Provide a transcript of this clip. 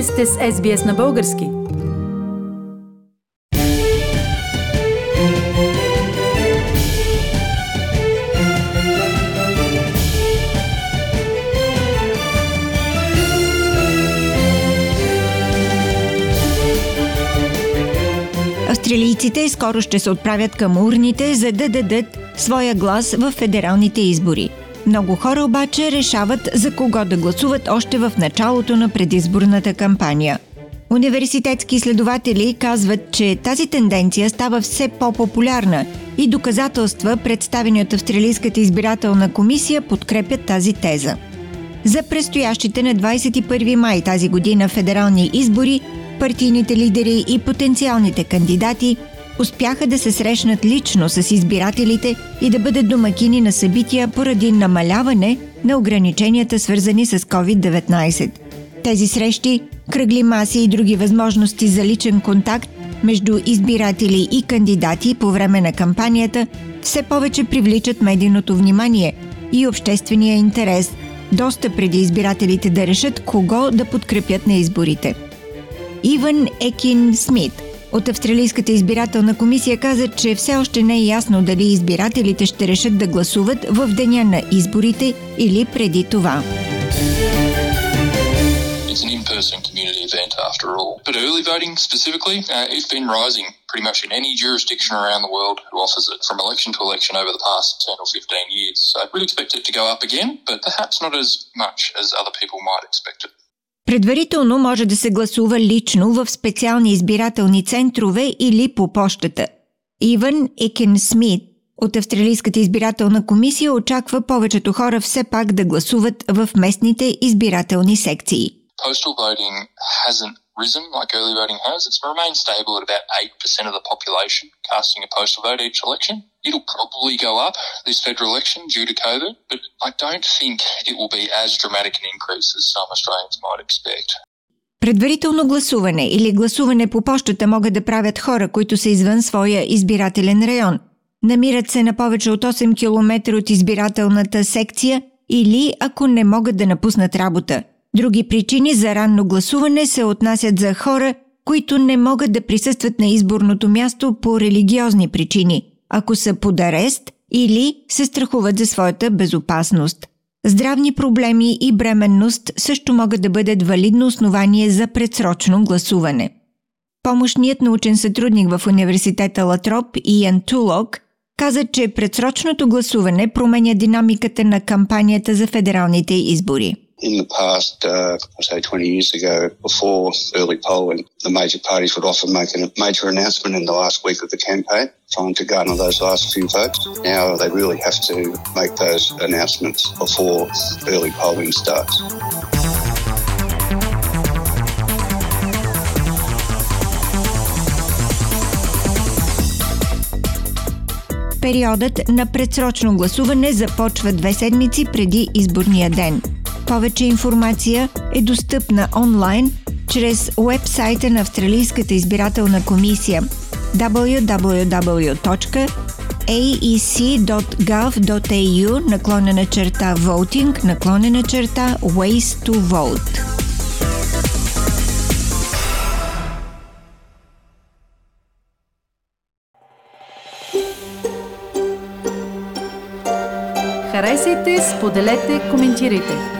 Вие сте с SBS на български. Австралийците скоро ще се отправят към урните, за да дадат своя глас в федералните избори. Много хора обаче решават за кого да гласуват още в началото на предизборната кампания. Университетски изследователи казват, че тази тенденция става все по-популярна и доказателства, представени от Австралийската избирателна комисия, подкрепят тази теза. За предстоящите на 21 май тази година федерални избори, партийните лидери и потенциалните кандидати – успяха да се срещнат лично с избирателите и да бъдат домакини на събития поради намаляване на ограниченията, свързани с COVID-19. Тези срещи, кръгли маси и други възможности за личен контакт между избиратели и кандидати по време на кампанията все повече привличат медийното внимание и обществения интерес, доста преди избирателите да решат кого да подкрепят на изборите. Иван Екин Смит – от Австралийската избирателна комисия каза, че все още не е ясно дали избирателите ще решат да гласуват в деня на изборите или преди това. It's an in-person community event after all. But early voting specifically, uh, it's been rising pretty much in any jurisdiction around the world who offers it from election to election over the past 10 or 15 years. So we'd expect it to go up again, but perhaps not as much as other people might expect it. Предварително може да се гласува лично в специални избирателни центрове или по почтата. Иван Екен Смит от Австралийската избирателна комисия очаква повечето хора все пак да гласуват в местните избирателни секции. Postal voting hasn't risen like early voting has. It's remained stable at about 8% of the population casting a postal vote each election. It'll probably go up this federal election due to COVID, but I don't think it will be as dramatic an increase as some Australians might expect. Предварително гласуване или гласуване по почтата могат да правят хора, които са извън своя избирателен район. Намират се на повече от 8 км от избирателната секция или ако не могат да напуснат работа. Други причини за ранно гласуване се отнасят за хора, които не могат да присъстват на изборното място по религиозни причини, ако са под арест или се страхуват за своята безопасност. Здравни проблеми и бременност също могат да бъдат валидно основание за предсрочно гласуване. Помощният научен сътрудник в университета Латроп Иан Тулок каза, че предсрочното гласуване променя динамиката на кампанията за федералните избори. in the past, uh, I say 20 years ago, before early polling, the major parties would often make a major announcement in the last week of the campaign, trying to garner those last few votes. Now they really have to make those announcements before early polling starts. Периодът на предсрочно гласуване започва две седмици преди изборния ден – Повече информация е достъпна онлайн чрез уебсайта на Австралийската избирателна комисия www.aec.gov.au наклонена черта voting наклонена черта ways to vote. Харесайте, споделете, коментирайте.